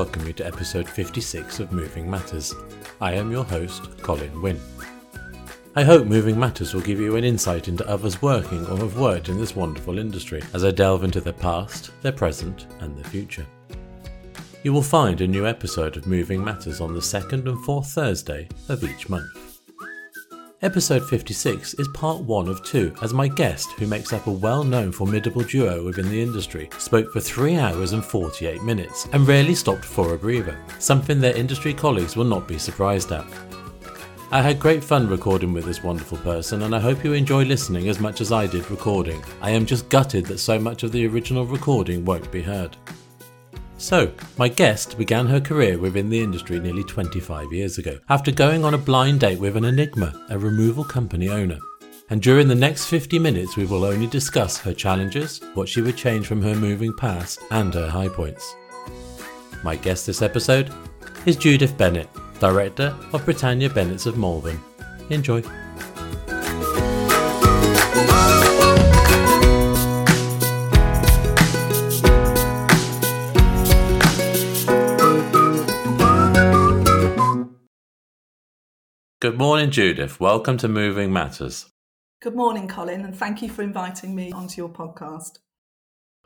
welcome you to episode 56 of Moving Matters. I am your host, Colin Wynn. I hope Moving Matters will give you an insight into others working or have worked in this wonderful industry as I delve into their past, their present, and their future. You will find a new episode of Moving Matters on the second and fourth Thursday of each month. Episode 56 is part one of two, as my guest, who makes up a well known formidable duo within the industry, spoke for 3 hours and 48 minutes and rarely stopped for a breather, something their industry colleagues will not be surprised at. I had great fun recording with this wonderful person, and I hope you enjoy listening as much as I did recording. I am just gutted that so much of the original recording won't be heard. So, my guest began her career within the industry nearly 25 years ago, after going on a blind date with an Enigma, a removal company owner. And during the next 50 minutes, we will only discuss her challenges, what she would change from her moving past, and her high points. My guest this episode is Judith Bennett, Director of Britannia Bennett's of Malvern. Enjoy. Good morning, Judith. Welcome to Moving Matters. Good morning, Colin, and thank you for inviting me onto your podcast.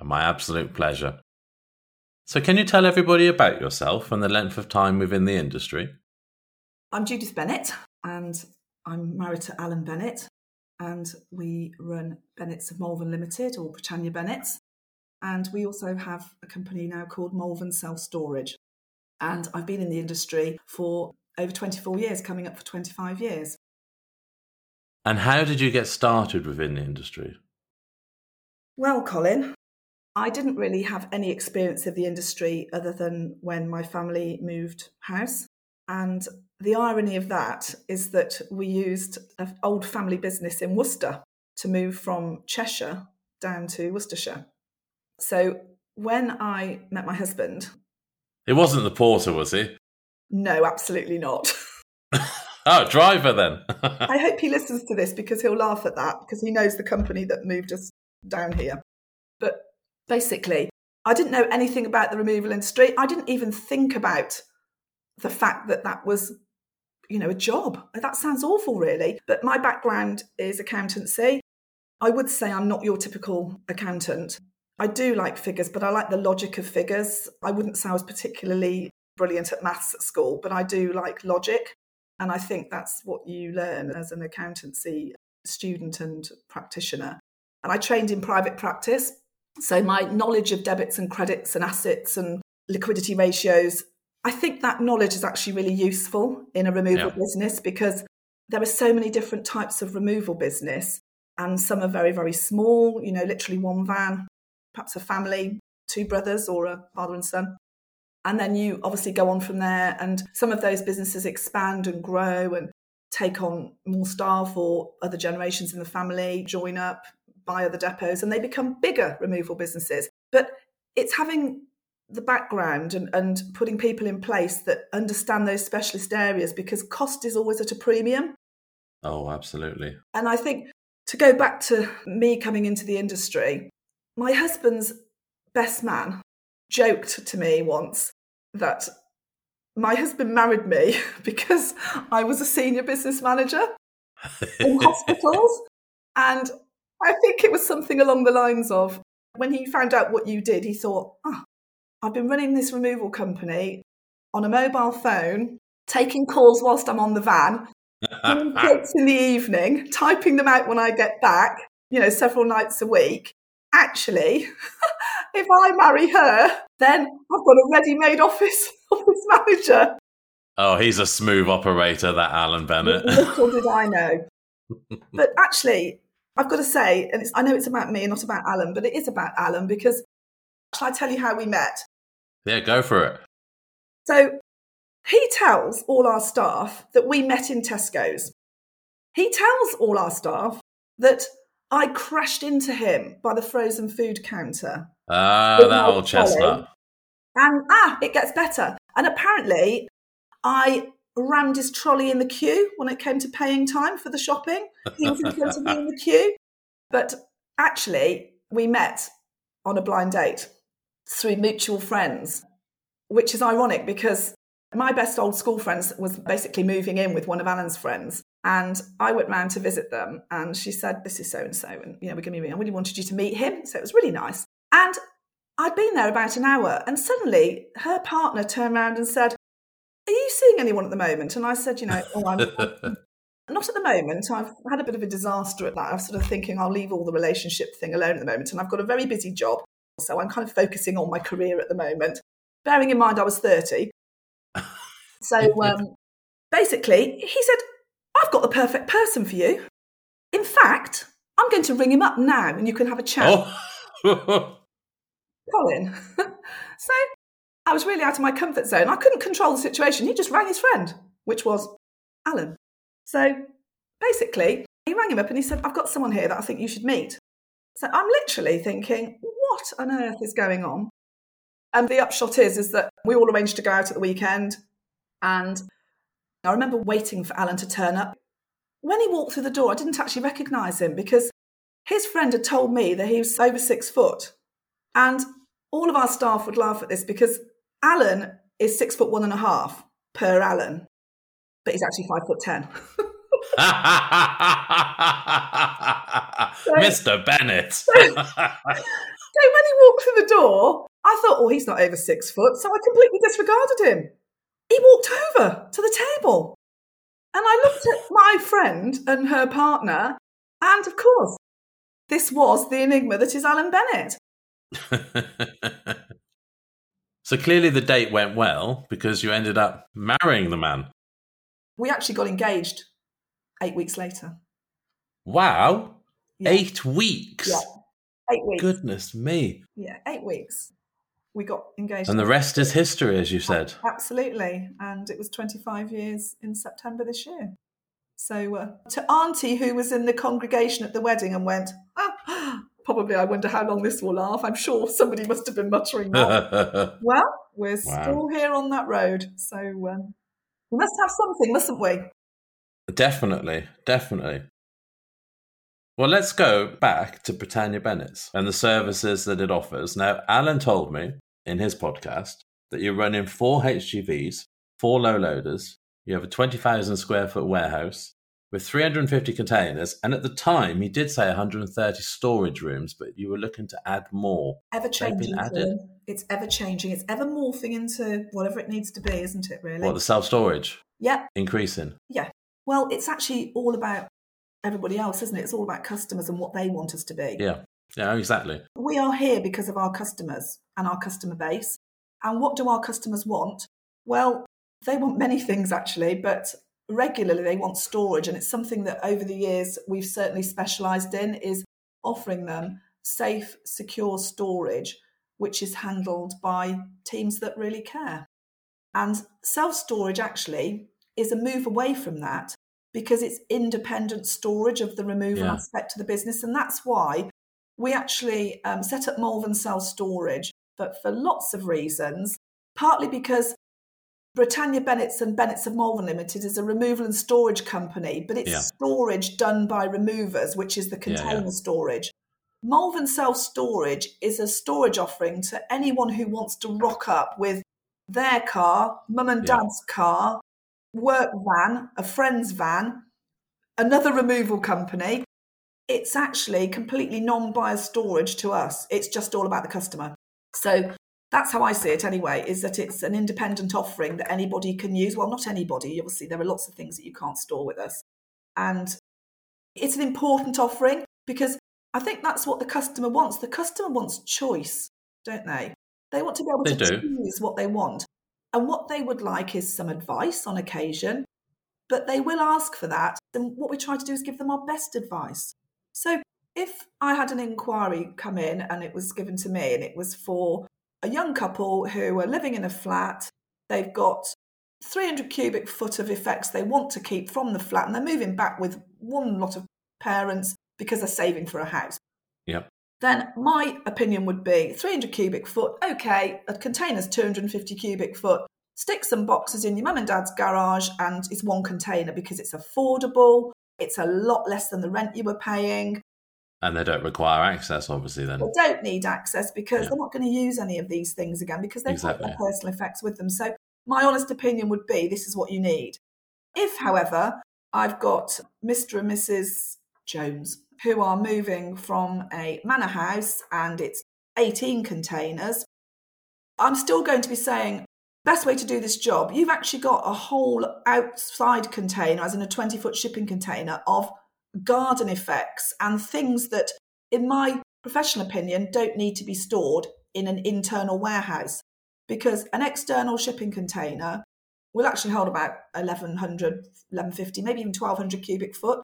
My absolute pleasure. So, can you tell everybody about yourself and the length of time within the industry? I'm Judith Bennett, and I'm married to Alan Bennett, and we run Bennett's of Malvern Limited or Britannia Bennett's. And we also have a company now called Malvern Self Storage. And I've been in the industry for over 24 years, coming up for 25 years. And how did you get started within the industry? Well, Colin, I didn't really have any experience of the industry other than when my family moved house. And the irony of that is that we used an old family business in Worcester to move from Cheshire down to Worcestershire. So when I met my husband, it wasn't the porter, was he? No, absolutely not. oh, driver then. I hope he listens to this because he'll laugh at that because he knows the company that moved us down here. But basically, I didn't know anything about the removal industry. I didn't even think about the fact that that was, you know, a job. That sounds awful, really. But my background is accountancy. I would say I'm not your typical accountant. I do like figures, but I like the logic of figures. I wouldn't say I was particularly brilliant at maths at school, but I do like logic. And I think that's what you learn as an accountancy student and practitioner. And I trained in private practice. So my knowledge of debits and credits and assets and liquidity ratios, I think that knowledge is actually really useful in a removal yeah. business because there are so many different types of removal business. And some are very, very small, you know, literally one van, perhaps a family, two brothers or a father and son. And then you obviously go on from there. And some of those businesses expand and grow and take on more staff or other generations in the family, join up, buy other depots, and they become bigger removal businesses. But it's having the background and, and putting people in place that understand those specialist areas because cost is always at a premium. Oh, absolutely. And I think to go back to me coming into the industry, my husband's best man joked to me once that my husband married me because I was a senior business manager in hospitals. And I think it was something along the lines of when he found out what you did, he thought, oh, I've been running this removal company on a mobile phone, taking calls whilst I'm on the van, in the evening, typing them out when I get back, you know, several nights a week. Actually, if I marry her, then I've got a ready-made office office manager. Oh, he's a smooth operator, that Alan Bennett. Little did I know. but actually, I've got to say, and I know it's about me and not about Alan, but it is about Alan because shall I tell you how we met? Yeah, go for it. So he tells all our staff that we met in Tesco's. He tells all our staff that I crashed into him by the frozen food counter. Ah, that old chestnut. And ah, it gets better. And apparently, I rammed his trolley in the queue when it came to paying time for the shopping. He was in front of me in the queue. But actually, we met on a blind date through mutual friends. which is ironic because my best old school friends was basically moving in with one of Alan's friends. And I went round to visit them and she said, This is so and so. And, you know, we're going to meet. I really wanted you to meet him. So it was really nice. And I'd been there about an hour and suddenly her partner turned around and said, Are you seeing anyone at the moment? And I said, You know, oh, I'm not at the moment. I've had a bit of a disaster at that. I'm sort of thinking I'll leave all the relationship thing alone at the moment. And I've got a very busy job. So I'm kind of focusing on my career at the moment. Bearing in mind I was 30. So um, basically, he said, I've got the perfect person for you. In fact, I'm going to ring him up now and you can have a chat. Oh. Colin. so I was really out of my comfort zone. I couldn't control the situation. He just rang his friend, which was Alan. So basically, he rang him up and he said, I've got someone here that I think you should meet. So I'm literally thinking, what on earth is going on? And the upshot is, is that we all arranged to go out at the weekend. And I remember waiting for Alan to turn up. When he walked through the door, I didn't actually recognise him because his friend had told me that he was over six foot. And all of our staff would laugh at this because Alan is six foot one and a half per Alan, but he's actually five foot ten. so, Mr. Bennett. so, so when he walked through the door, I thought, oh, he's not over six foot. So I completely disregarded him. He walked over to the table. And I looked at my friend and her partner. And of course, this was the enigma that is Alan Bennett. so clearly the date went well because you ended up marrying the man. We actually got engaged eight weeks later. Wow. Yeah. Eight weeks? Yeah. Eight weeks. Goodness me. Yeah, eight weeks. We got engaged. And the rest is history, as you said. Absolutely. And it was 25 years in September this year. So uh, to Auntie, who was in the congregation at the wedding and went, ah, probably I wonder how long this will last. I'm sure somebody must have been muttering that. well, we're wow. still here on that road. So um, we must have something, mustn't we? Definitely, definitely. Well, let's go back to Britannia Bennett's and the services that it offers. Now, Alan told me in his podcast that you're running four HGVs, four low loaders, you have a 20,000 square foot warehouse with 350 containers. And at the time, he did say 130 storage rooms, but you were looking to add more. Ever changing. It's ever changing. It's ever morphing into whatever it needs to be, isn't it, really? Well, the self storage? Yeah. Increasing? Yeah. Well, it's actually all about everybody else, isn't it? It's all about customers and what they want us to be. Yeah. Yeah, exactly. We are here because of our customers and our customer base. And what do our customers want? Well, they want many things actually, but regularly they want storage. And it's something that over the years we've certainly specialized in is offering them safe, secure storage, which is handled by teams that really care. And self storage actually is a move away from that because it's independent storage of the removal yeah. aspect of the business. And that's why we actually um, set up Malvern Self Storage, but for lots of reasons, partly because Britannia Bennett's and Bennett's of Malvern Limited is a removal and storage company, but it's yeah. storage done by removers, which is the container yeah, storage. Malvern Self Storage is a storage offering to anyone who wants to rock up with their car, mum and dad's car, work van, a friend's van, another removal company. It's actually completely non biased storage to us. It's just all about the customer. So that's how I see it anyway, is that it's an independent offering that anybody can use. Well, not anybody, obviously, there are lots of things that you can't store with us. And it's an important offering because I think that's what the customer wants. The customer wants choice, don't they? They want to be able they to do. choose what they want. And what they would like is some advice on occasion, but they will ask for that. And what we try to do is give them our best advice. So if I had an inquiry come in and it was given to me and it was for a young couple who are living in a flat, they've got 300 cubic foot of effects they want to keep from the flat and they're moving back with one lot of parents because they're saving for a house. Yep then my opinion would be 300 cubic foot, okay, a container's 250 cubic foot. Stick some boxes in your mum and dad's garage, and it's one container because it's affordable. It's a lot less than the rent you were paying. And they don't require access, obviously, then. They don't need access because Yeah. they're not going to use any of these things again because they've got Exactly. their personal effects with them. So, my honest opinion would be this is what you need. If, however, I've got Mr. and Mrs. Jones who are moving from a manor house and it's 18 containers, I'm still going to be saying, best way to do this job, you've actually got a whole outside container, as in a 20 foot shipping container, of garden effects and things that, in my professional opinion, don't need to be stored in an internal warehouse because an external shipping container will actually hold about 1100, 1150, maybe even 1200 cubic foot.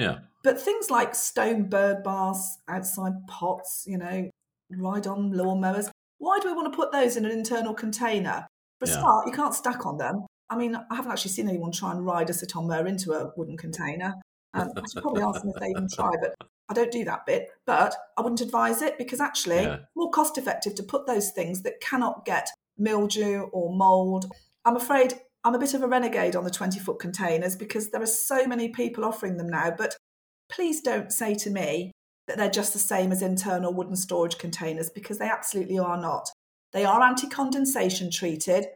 Yeah. But things like stone bird baths, outside pots, you know, ride on lawnmowers, why do we want to put those in an internal container? For a Yeah. start, you can't stack on them. I mean, I haven't actually seen anyone try and ride a sit-on mower into a wooden container. Um, I should probably ask them if they even try, but I don't do that bit. But I wouldn't advise it because actually, Yeah. more cost effective to put those things that cannot get mildew or mold. I'm afraid I'm a bit of a renegade on the 20 foot containers because there are so many people offering them now. But please don't say to me that they're just the same as internal wooden storage containers because they absolutely are not. They are anti condensation treated,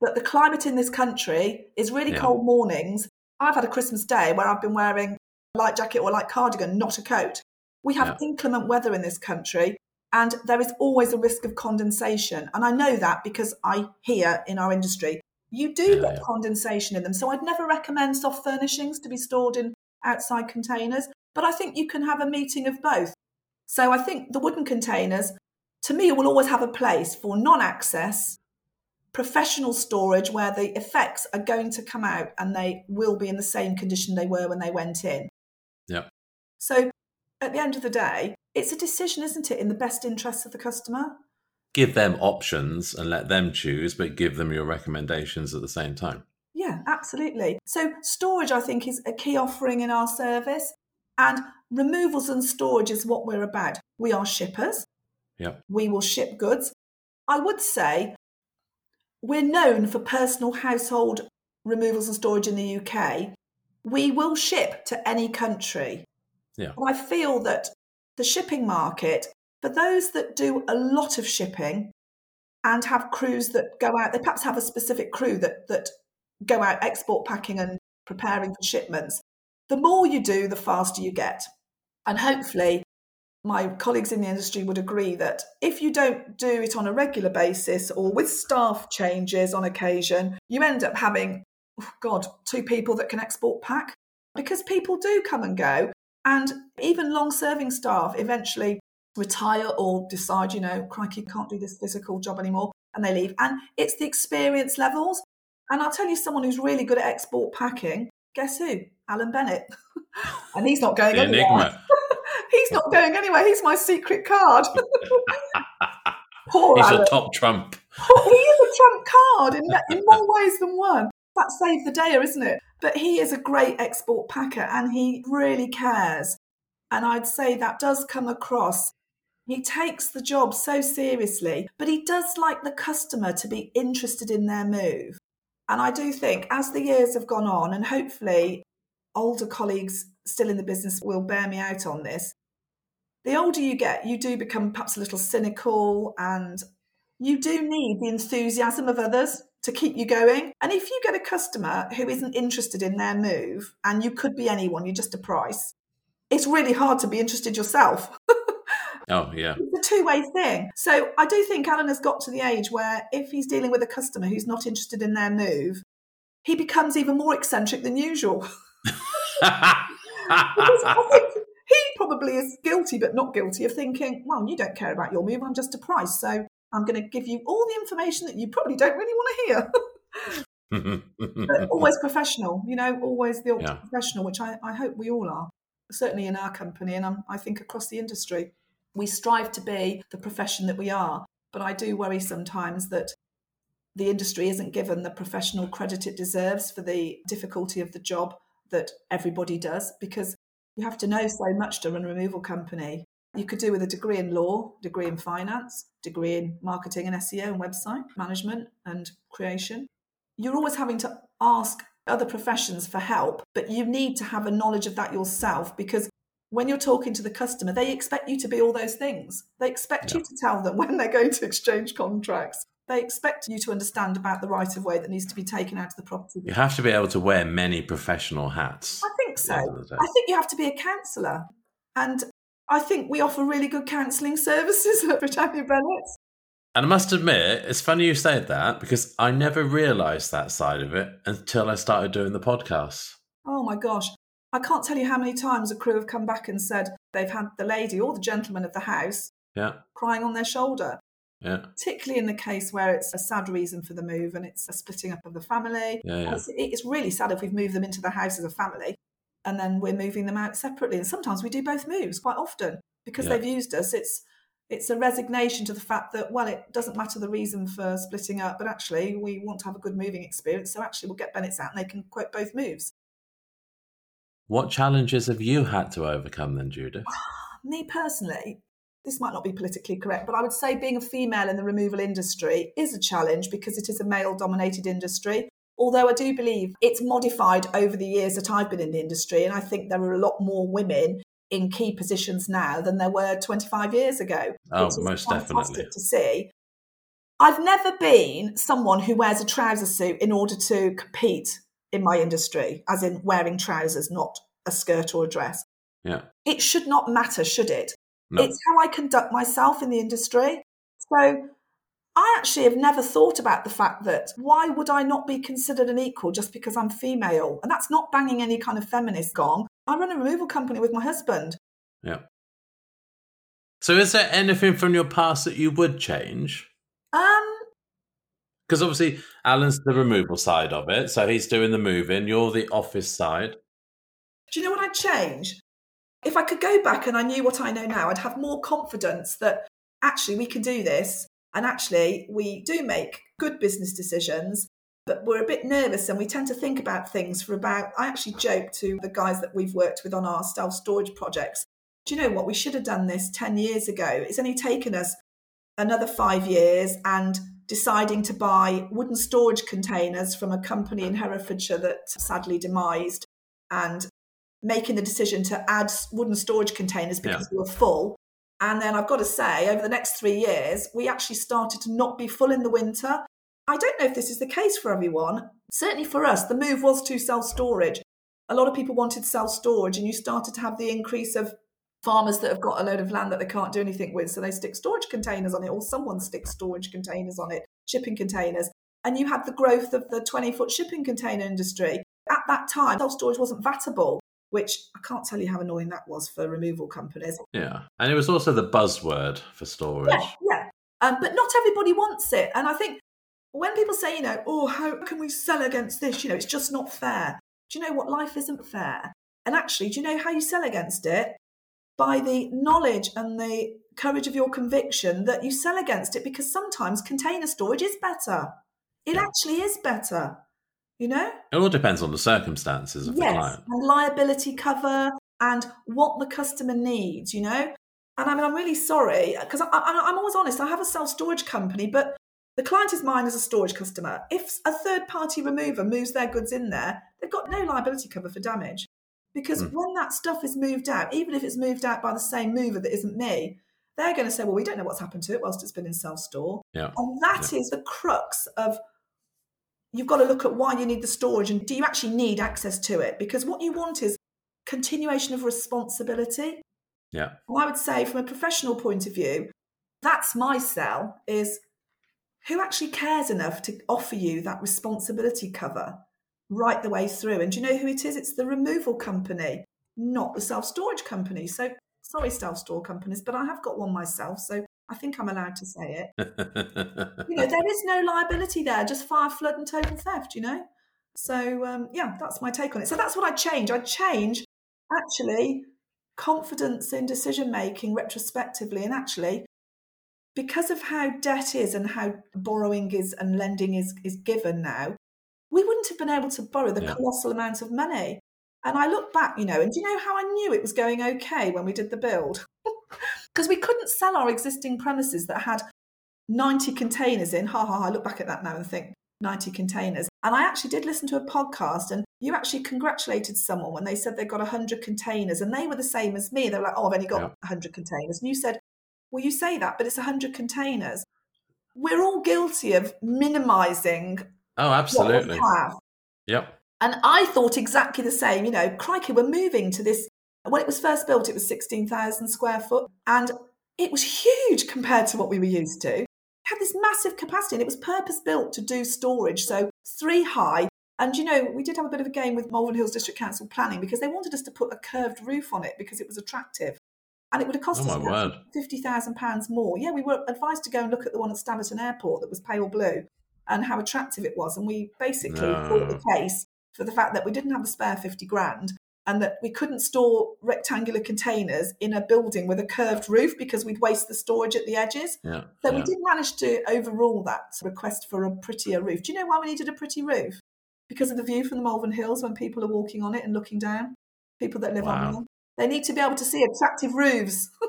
but the climate in this country is really Yeah. cold mornings. I've had a Christmas day where I've been wearing a light jacket or a light cardigan, not a coat. We have Yeah. inclement weather in this country, and there is always a risk of condensation. And I know that because I hear in our industry, you do Yeah, get yeah. condensation in them. So I'd never recommend soft furnishings to be stored in outside containers, but I think you can have a meeting of both. So I think the wooden containers, to me, will always have a place for non access, professional storage where the effects are going to come out and they will be in the same condition they were when they went in. Yep. So at the end of the day, it's a decision, isn't it, in the best interests of the customer? Give them options and let them choose, but give them your recommendations at the same time. Yeah, absolutely. So, storage, I think, is a key offering in our service, and removals and storage is what we're about. We are shippers, Yep. we will ship goods. I would say we're known for personal household removals and storage in the UK. We will ship to any country. Yeah. And I feel that the shipping market, for those that do a lot of shipping and have crews that go out, they perhaps have a specific crew that, that go out export packing and preparing for shipments. The more you do, the faster you get. And hopefully, my colleagues in the industry would agree that if you don't do it on a regular basis or with staff changes on occasion, you end up having, oh God, two people that can export pack because people do come and go. And even long serving staff eventually retire or decide, you know, crikey, can't do this physical job anymore, and they leave. And it's the experience levels. And I'll tell you someone who's really good at export packing. Guess who? Alan Bennett. and he's not going The anywhere. enigma. He's not going anywhere. He's my secret card. Poor He's Alan. your top trump. he is a trump card in, in more ways than one. That saved the day, isn't it? But he is a great export packer and he really cares. And I'd say that does come across. He takes the job so seriously, but he does like the customer to be interested in their move. And I do think as the years have gone on, and hopefully older colleagues still in the business will bear me out on this, the older you get, you do become perhaps a little cynical and you do need the enthusiasm of others to keep you going. And if you get a customer who isn't interested in their move, and you could be anyone, you're just a price, it's really hard to be interested yourself. Oh, yeah. It's a two way thing. So I do think Alan has got to the age where if he's dealing with a customer who's not interested in their move, he becomes even more eccentric than usual. He probably is guilty, but not guilty of thinking, well, you don't care about your move, I'm just a price. So I'm going to give you all the information that you probably don't really want to hear. but always professional, you know, always the Yeah. professional, which I, I hope we all are, certainly in our company and um, I think across the industry. We strive to be the profession that we are, but I do worry sometimes that the industry isn't given the professional credit it deserves for the difficulty of the job that everybody does because you have to know so much to run a removal company. You could do with a degree in law, degree in finance, degree in marketing and SEO and website management and creation. You're always having to ask other professions for help, but you need to have a knowledge of that yourself because when you're talking to the customer, they expect you to be all those things. They expect Yeah. you to tell them when they're going to exchange contracts. They expect you to understand about the right of way that needs to be taken out of the property. You have to be able to wear many professional hats. I think so. at the end of the day. I think you have to be a counsellor. And I think we offer really good counselling services at Britannia Bennett. And I must admit, it's funny you said that because I never realised that side of it until I started doing the podcast. Oh my gosh. I can't tell you how many times a crew have come back and said they've had the lady or the gentleman of the house Yeah, crying on their shoulder, yeah, particularly in the case where it's a sad reason for the move and it's a splitting up of the family. yeah, yeah. It's, it's really sad if we've moved them into the house as a family and then we're moving them out separately. And sometimes we do both moves quite often because Yeah. they've used us. It's it's a resignation to the fact that well, it doesn't matter the reason for splitting up, but actually we want to have a good moving experience. So actually we'll get Bennett's out and they can quote both moves. What challenges have you had to overcome then, Judith? Me personally, this might not be politically correct, but I would say being a female in the removal industry is a challenge because it is a male dominated industry. Although I do believe it's modified over the years that I've been in the industry, and I think there are a lot more women in key positions now than there were 25 years ago. Oh, most definitely. To see. I've never been someone who wears a trouser suit in order to compete in my industry, as in wearing trousers, not a skirt or a dress. Yeah, It should not matter, should it? no, It's how I conduct myself in the industry. So I actually have never thought about the fact that why would I not be considered an equal just because I'm female? And that's not banging any kind of feminist gong. I run a removal company with my husband. yeah. So, is there anything from your past that you would change? Um, Because obviously, Alan's the removal side of it, so he's doing the moving. You're the office side. do you know what I'd change? If I could go back and I knew what I know now, I'd have more confidence that actually we can do this. And actually, we do make good business decisions, but we're a bit nervous and we tend to think about things for about. I actually joke to the guys that we've worked with on our self storage projects. Do you know what? We should have done this 10 years ago. It's only taken us another five years and deciding to buy wooden storage containers from a company in Herefordshire that sadly demised and making the decision to add wooden storage containers because we were full. And then I've got to say, over the next three years, we actually started to not be full in the winter. I don't know if this is the case for everyone. Certainly for us, the move was to self storage. A lot of people wanted self storage, and you started to have the increase of farmers that have got a load of land that they can't do anything with. So they stick storage containers on it, or someone sticks storage containers on it, shipping containers. And you had the growth of the 20 foot shipping container industry. At that time, self storage wasn't vatable, which I can't tell you how annoying that was for removal companies. Yeah. And it was also the buzzword for storage. Yeah, yeah. Um, but not everybody wants it. And I think when people say, you know, oh, how can we sell against this? You know, it's just not fair. Do you know what? Life isn't fair. And actually, do you know how you sell against it? By the knowledge and the courage of your conviction that you sell against it because sometimes container storage is better. It Yeah. actually is better. You know? It all depends on the circumstances of the client. and liability cover and what the customer needs, you know. And I mean, I'm really sorry because I'm always honest. I have a self storage company, but the client is mine as a storage customer. If a third party remover moves their goods in there, they've got no liability cover for damage because Mm. when that stuff is moved out, even if it's moved out by the same mover that isn't me, they're going to say, "Well, we don't know what's happened to it whilst it's been in self store." Yeah. And that is the crux of you've got to look at why you need the storage and do you actually need access to it? Because what you want is continuation of responsibility. Yeah. And I would say, from a professional point of view, that's my sell is who actually cares enough to offer you that responsibility cover right the way through. And do you know who it is? It's the removal company, not the self storage company. So, sorry, self store companies, but I have got one myself. So, I think I'm allowed to say it you know, there is no liability there, just fire, flood, and total theft, you know? So, um, yeah, that's my take on it. So, that's what I'd change. I'd change actually confidence in decision making retrospectively. And actually, because of how debt is and how borrowing is and lending is, is given now, we wouldn't have been able to borrow the Yeah. colossal amount of money. And I look back, you know, and do you know how I knew it was going okay when we did the build? Because we couldn't sell our existing premises that had 90 containers in. Ha ha ha. I look back at that now and think, 90 containers. And I actually did listen to a podcast, and you actually congratulated someone when they said they got 100 containers, and they were the same as me. They were like, oh, I've only got yeah. 100 containers. And you said, well, you say that, but it's 100 containers. We're all guilty of minimizing. Oh, absolutely. Yep. And I thought exactly the same. You know, crikey, we're moving to this. When it was first built, it was 16,000 square foot. And it was huge compared to what we were used to. It had this massive capacity and it was purpose built to do storage. So three high. And you know, we did have a bit of a game with Malvern Hills District Council planning because they wanted us to put a curved roof on it because it was attractive. And it would have cost oh us £50,000 more. Yeah, we were advised to go and look at the one at Staverton Airport that was pale blue and how attractive it was. And we basically ah. no. fought the case for the fact that we didn't have the spare 50 grand and that we couldn't store rectangular containers in a building with a curved roof because we'd waste the storage at the edges. Yeah, so yeah. we did manage to overrule that request for a prettier roof. Do you know why we needed a pretty roof? Because of the view from the Malvern Hills when people are walking on it and looking down. People that live wow. on them. They need to be able to see attractive roofs.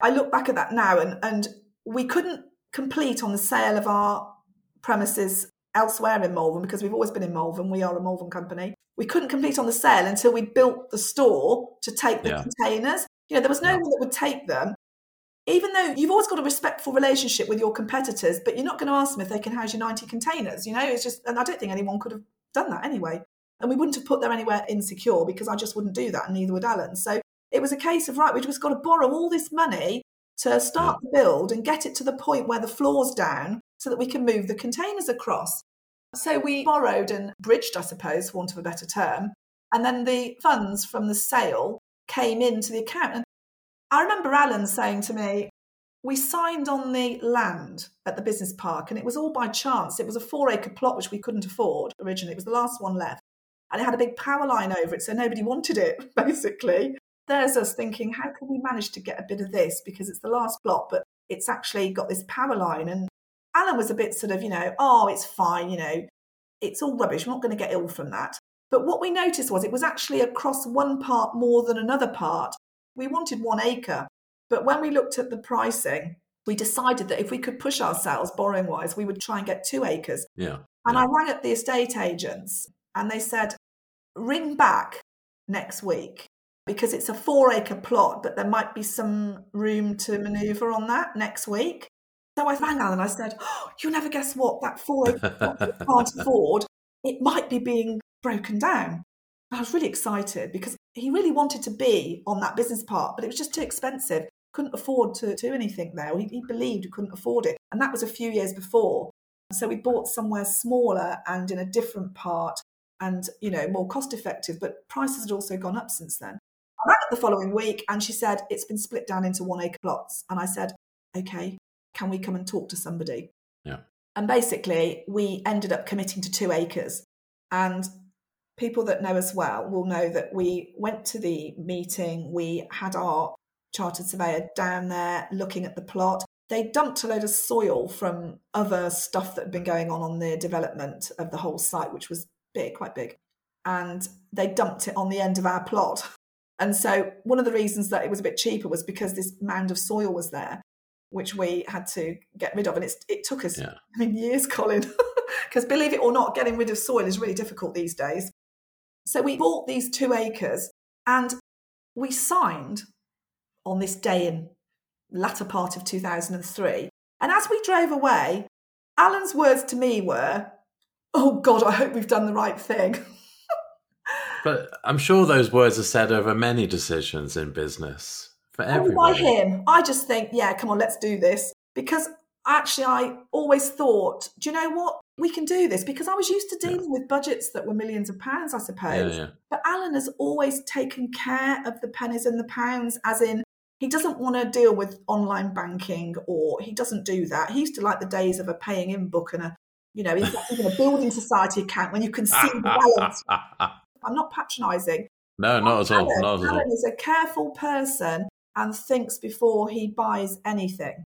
I look back at that now and, and we couldn't complete on the sale of our premises elsewhere in Malvern because we've always been in Malvern. We are a Malvern company. We couldn't complete on the sale until we built the store to take the yeah. containers. You know, there was no yeah. one that would take them. Even though you've always got a respectful relationship with your competitors, but you're not going to ask them if they can house your 90 containers. You know, it's just, and I don't think anyone could have done that anyway. And we wouldn't have put them anywhere insecure because I just wouldn't do that, and neither would Alan. So it was a case of, right, we've just got to borrow all this money to start the build and get it to the point where the floor's down so that we can move the containers across. So we borrowed and bridged, I suppose, for want of a better term. And then the funds from the sale came into the account. And I remember Alan saying to me, we signed on the land at the business park and it was all by chance. It was a four acre plot which we couldn't afford originally. It was the last one left. And it had a big power line over it, so nobody wanted it, basically. There's us thinking, how can we manage to get a bit of this? Because it's the last block, but it's actually got this power line. And Alan was a bit sort of, you know, oh, it's fine, you know, it's all rubbish. We're not going to get ill from that. But what we noticed was it was actually across one part more than another part. We wanted one acre. But when we looked at the pricing, we decided that if we could push ourselves borrowing wise, we would try and get two acres. Yeah. And yeah. I rang up the estate agents and they said, ring back next week because it's a four acre plot, but there might be some room to maneuver on that next week. So I rang Alan and I said, oh, You'll never guess what, that four-acre plot can't afford, it might be being broken down. I was really excited because he really wanted to be on that business part, but it was just too expensive. Couldn't afford to do anything there. He, he believed he couldn't afford it. And that was a few years before. So we bought somewhere smaller and in a different part and, you know, more cost effective, but prices had also gone up since then. I rang up the following week and she said, It's been split down into one acre plots. And I said, Okay, can we come and talk to somebody? Yeah. And basically, we ended up committing to two acres. And people that know us well will know that we went to the meeting, we had our chartered surveyor down there looking at the plot. They dumped a load of soil from other stuff that had been going on on the development of the whole site, which was big, quite big. And they dumped it on the end of our plot. And so, one of the reasons that it was a bit cheaper was because this mound of soil was there which we had to get rid of. And it's, it took us, yeah. I mean, years, Colin, because believe it or not, getting rid of soil is really difficult these days. So we bought these two acres and we signed on this day in latter part of 2003. And as we drove away, Alan's words to me were, Oh God, I hope we've done the right thing. but I'm sure those words are said over many decisions in business for everybody. by him. I just think, yeah, come on, let's do this. Because actually, I always thought, do you know what? We can do this because I was used to dealing yeah. with budgets that were millions of pounds, I suppose. Yeah, yeah. But Alan has always taken care of the pennies and the pounds, as in, he doesn't want to deal with online banking or he doesn't do that. He used to like the days of a paying in book and a, you know, even a building society account when you can see the balance. I'm not patronising. No, not at all. Not at Alan all. is a careful person and thinks before he buys anything.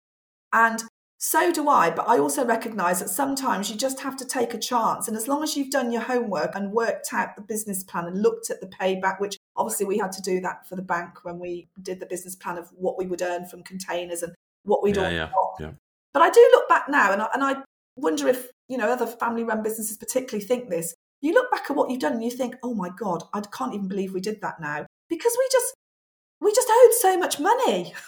And so do I, but I also recognize that sometimes you just have to take a chance. And as long as you've done your homework and worked out the business plan and looked at the payback, which obviously we had to do that for the bank when we did the business plan of what we would earn from containers and what we'd yeah, yeah, yeah. But I do look back now and I, and I wonder if, you know, other family run businesses particularly think this. You look back at what you've done and you think, oh my God, I can't even believe we did that now. Because we just we just owed so much money.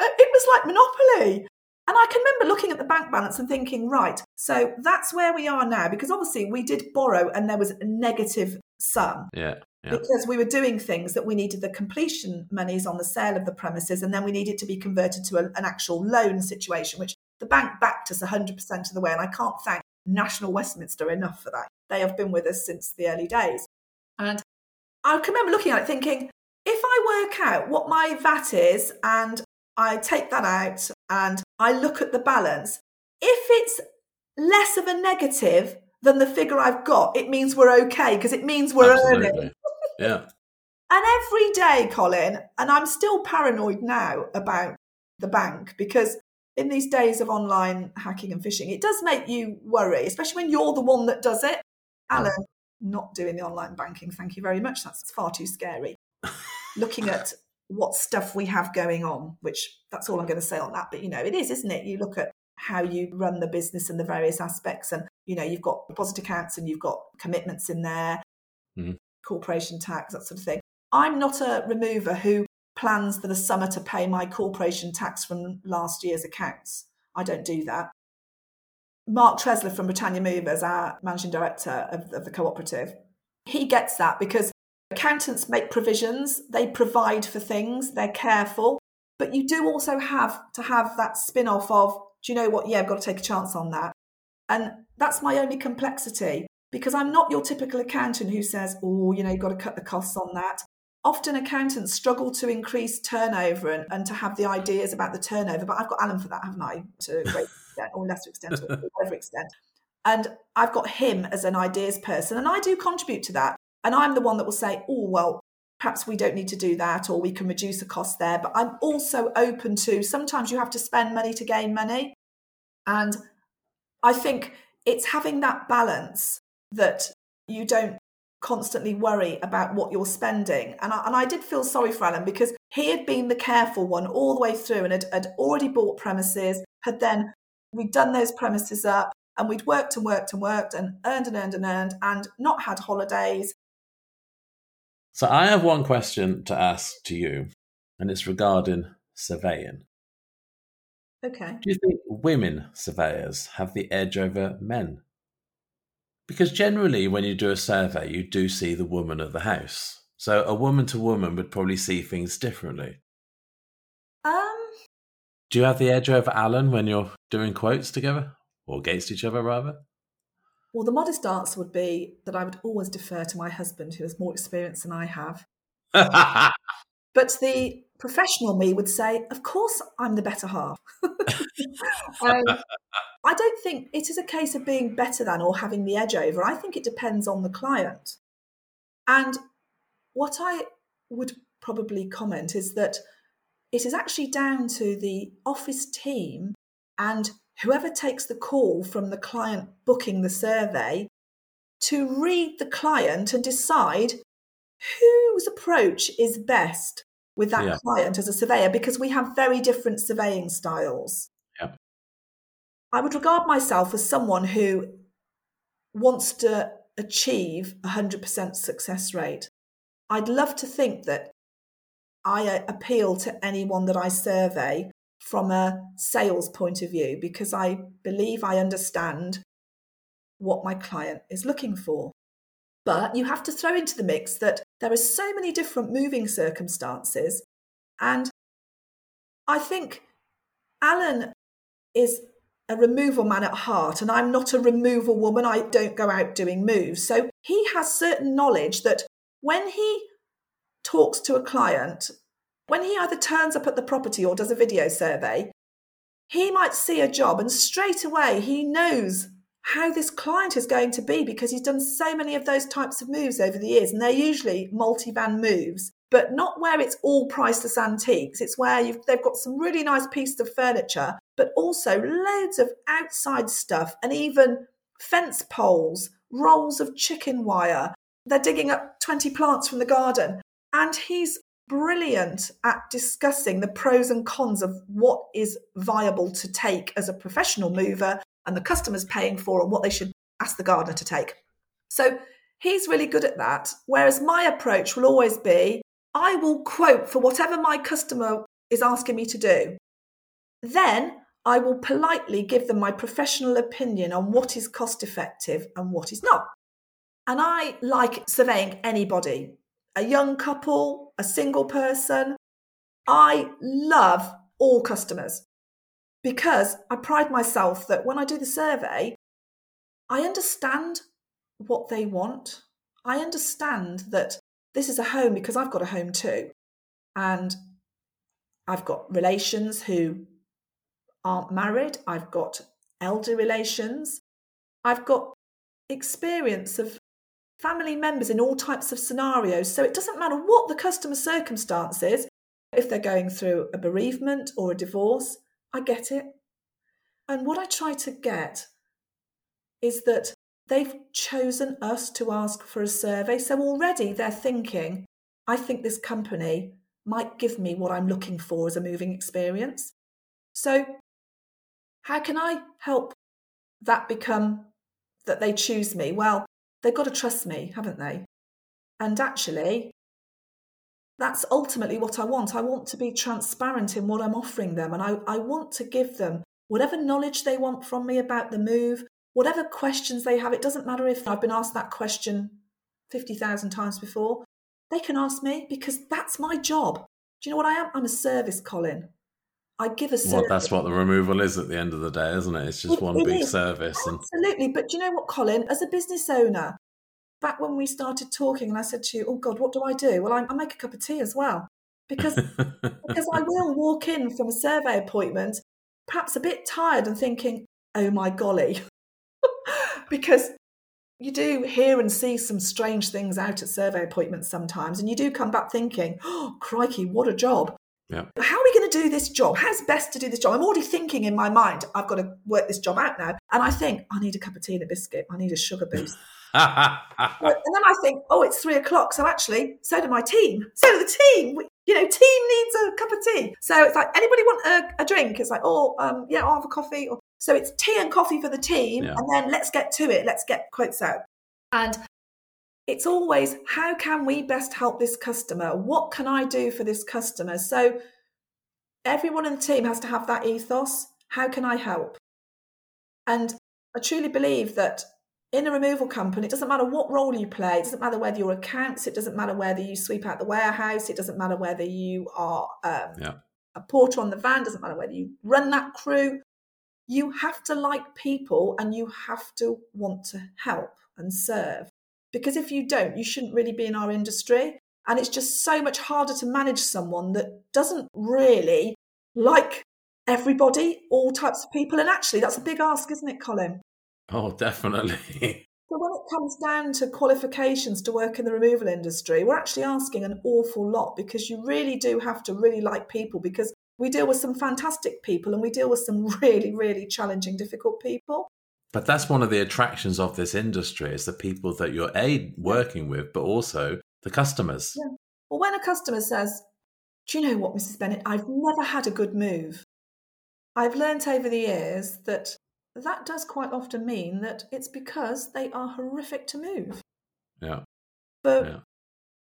Uh, it was like monopoly. And I can remember looking at the bank balance and thinking, right, so that's where we are now, because obviously we did borrow and there was a negative sum. Yeah. Yeah. Because we were doing things that we needed the completion monies on the sale of the premises, and then we needed to be converted to a, an actual loan situation, which the bank backed us 100% of the way. And I can't thank National Westminster enough for that. They have been with us since the early days. And I can remember looking at it thinking, if I work out what my VAT is and I take that out and I look at the balance, if it's less of a negative than the figure I've got, it means we're okay because it means we're Absolutely. earning. Yeah. And every day, Colin, and I'm still paranoid now about the bank because in these days of online hacking and phishing, it does make you worry, especially when you're the one that does it. Alan, not doing the online banking, thank you very much. That's far too scary. Looking at what stuff we have going on, which that's all I'm going to say on that. But you know, it is, isn't it? You look at how you run the business and the various aspects, and you know, you've got deposit accounts and you've got commitments in there, mm-hmm. corporation tax, that sort of thing. I'm not a remover who plans for the summer to pay my corporation tax from last year's accounts. I don't do that. Mark Tresler from Britannia Movers, our managing director of, of the cooperative, he gets that because accountants make provisions, they provide for things, they're careful, but you do also have to have that spin off of, do you know what? Yeah, I've got to take a chance on that. And that's my only complexity because I'm not your typical accountant who says, oh, you know, you've got to cut the costs on that. Often accountants struggle to increase turnover and, and to have the ideas about the turnover, but I've got Alan for that, haven't I? To extent, or lesser extent, or whatever extent. And I've got him as an ideas person, and I do contribute to that. And I'm the one that will say, oh, well, perhaps we don't need to do that, or we can reduce the cost there. But I'm also open to sometimes you have to spend money to gain money. And I think it's having that balance that you don't constantly worry about what you're spending. And I, and I did feel sorry for Alan because he had been the careful one all the way through and had, had already bought premises, had then, we'd done those premises up and we'd worked and worked and worked and earned and earned and earned and not had holidays. So I have one question to ask to you, and it's regarding surveying. Okay. Do you think women surveyors have the edge over men? Because generally, when you do a survey, you do see the woman of the house. So a woman to woman would probably see things differently. Do you have the edge over Alan when you're doing quotes together? Or against each other, rather? well, the modest answer would be that I would always defer to my husband, who has more experience than I have. But the professional me would say, of course, I'm the better half. um, I don't think it is a case of being better than or having the edge over. I think it depends on the client. And what I would probably comment is that it is actually down to the office team and whoever takes the call from the client booking the survey to read the client and decide whose approach is best with that Yeah. client as a surveyor because we have very different surveying styles. Yeah. I would regard myself as someone who wants to achieve a 100% success rate. I'd love to think that I uh, appeal to anyone that I survey from a sales point of view because I believe I understand what my client is looking for. But you have to throw into the mix that there are so many different moving circumstances. And I think Alan is a removal man at heart, and I'm not a removal woman. I don't go out doing moves. So he has certain knowledge that when he talks to a client, when he either turns up at the property or does a video survey, he might see a job and straight away he knows how this client is going to be because he's done so many of those types of moves over the years. And they're usually multi van moves, but not where it's all priceless antiques. It's where they've got some really nice pieces of furniture, but also loads of outside stuff and even fence poles, rolls of chicken wire. They're digging up 20 plants from the garden. And he's brilliant at discussing the pros and cons of what is viable to take as a professional mover and the customer's paying for and what they should ask the gardener to take. So he's really good at that. Whereas my approach will always be I will quote for whatever my customer is asking me to do. Then I will politely give them my professional opinion on what is cost effective and what is not. And I like surveying anybody a young couple, a single person. I love all customers because I pride myself that when I do the survey, I understand what they want. I understand that this is a home because I've got a home too. And I've got relations who aren't married, I've got elder relations, I've got experience of family members in all types of scenarios. So it doesn't matter what the customer circumstances, if they're going through a bereavement or a divorce, I get it. And what I try to get is that they've chosen us to ask for a survey. So already they're thinking, I think this company might give me what I'm looking for as a moving experience. So, how can I help that become that they choose me? Well, they've got to trust me, haven't they? And actually, that's ultimately what I want. I want to be transparent in what I'm offering them, and I, I want to give them whatever knowledge they want from me about the move, whatever questions they have. It doesn't matter if I've been asked that question 50,000 times before, they can ask me because that's my job. Do you know what I am? I'm a service, Colin. I give a service. Well, that's what the removal is at the end of the day, isn't it? It's just it, one it big is. service. Absolutely. And... But do you know what, Colin? As a business owner, back when we started talking and I said to you, oh God, what do I do? Well, I, I make a cup of tea as well. Because, because I will walk in from a survey appointment, perhaps a bit tired and thinking, oh my golly. because you do hear and see some strange things out at survey appointments sometimes, and you do come back thinking, oh, crikey, what a job. Yeah. How are we going to do this job? How's best to do this job? I'm already thinking in my mind, I've got to work this job out now. And I think, I need a cup of tea and a biscuit. I need a sugar boost. and then I think, oh, it's three o'clock. So actually, so do my team. So do the team. You know, team needs a cup of tea. So it's like, anybody want a, a drink? It's like, oh, um, yeah, I'll have a coffee. Or, so it's tea and coffee for the team, yeah. and then let's get to it. Let's get quotes out. And it's always how can we best help this customer? What can I do for this customer? So everyone in the team has to have that ethos. How can I help? And I truly believe that in a removal company, it doesn't matter what role you play, it doesn't matter whether you're accounts, it doesn't matter whether you sweep out the warehouse, it doesn't matter whether you are um, yeah. a porter on the van, it doesn't matter whether you run that crew. You have to like people and you have to want to help and serve. Because if you don't, you shouldn't really be in our industry. And it's just so much harder to manage someone that doesn't really like everybody, all types of people. And actually, that's a big ask, isn't it, Colin? Oh, definitely. so when it comes down to qualifications to work in the removal industry, we're actually asking an awful lot because you really do have to really like people because we deal with some fantastic people and we deal with some really, really challenging, difficult people. But that's one of the attractions of this industry is the people that you're a working with, but also the customers. Yeah. Well, when a customer says, "Do you know what, Mrs. Bennett? I've never had a good move," I've learnt over the years that that does quite often mean that it's because they are horrific to move. Yeah. But yeah.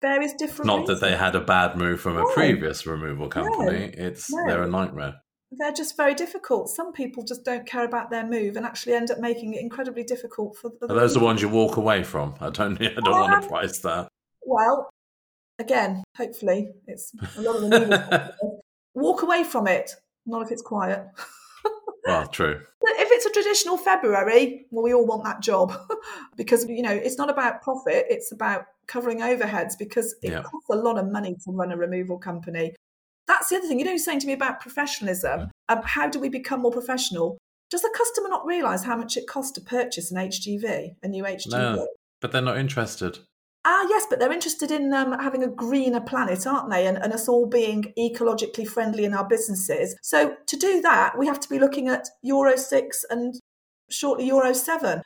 various different. Not reasons. that they had a bad move from no. a previous removal company. No. It's no. they're a nightmare they're just very difficult. Some people just don't care about their move and actually end up making it incredibly difficult for. Are those the ones you walk away from? I don't. I don't um, want to price that. Well, again, hopefully it's a lot of the new walk away from it. Not if it's quiet. well, true. If it's a traditional February, well, we all want that job because you know it's not about profit; it's about covering overheads because it yeah. costs a lot of money to run a removal company. That's the other thing. You know, you're saying to me about professionalism. Um, how do we become more professional? Does the customer not realise how much it costs to purchase an HGV, a new HGV? No, but they're not interested. Ah, yes, but they're interested in um, having a greener planet, aren't they? And, and us all being ecologically friendly in our businesses. So to do that, we have to be looking at Euro 6 and shortly Euro 7.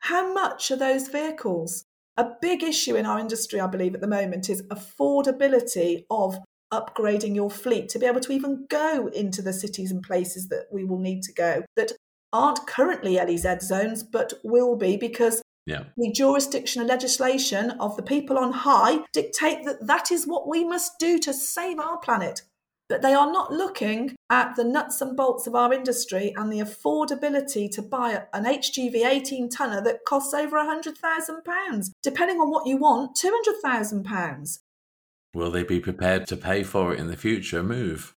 How much are those vehicles? A big issue in our industry, I believe, at the moment is affordability of upgrading your fleet to be able to even go into the cities and places that we will need to go that aren't currently LEZ zones, but will be because Yeah. the jurisdiction and legislation of the people on high dictate that that is what we must do to save our planet. But they are not looking at the nuts and bolts of our industry and the affordability to buy an HGV 18 tonner that costs over £100,000. Depending on what you want, £200,000. Will they be prepared to pay for it in the future? Move.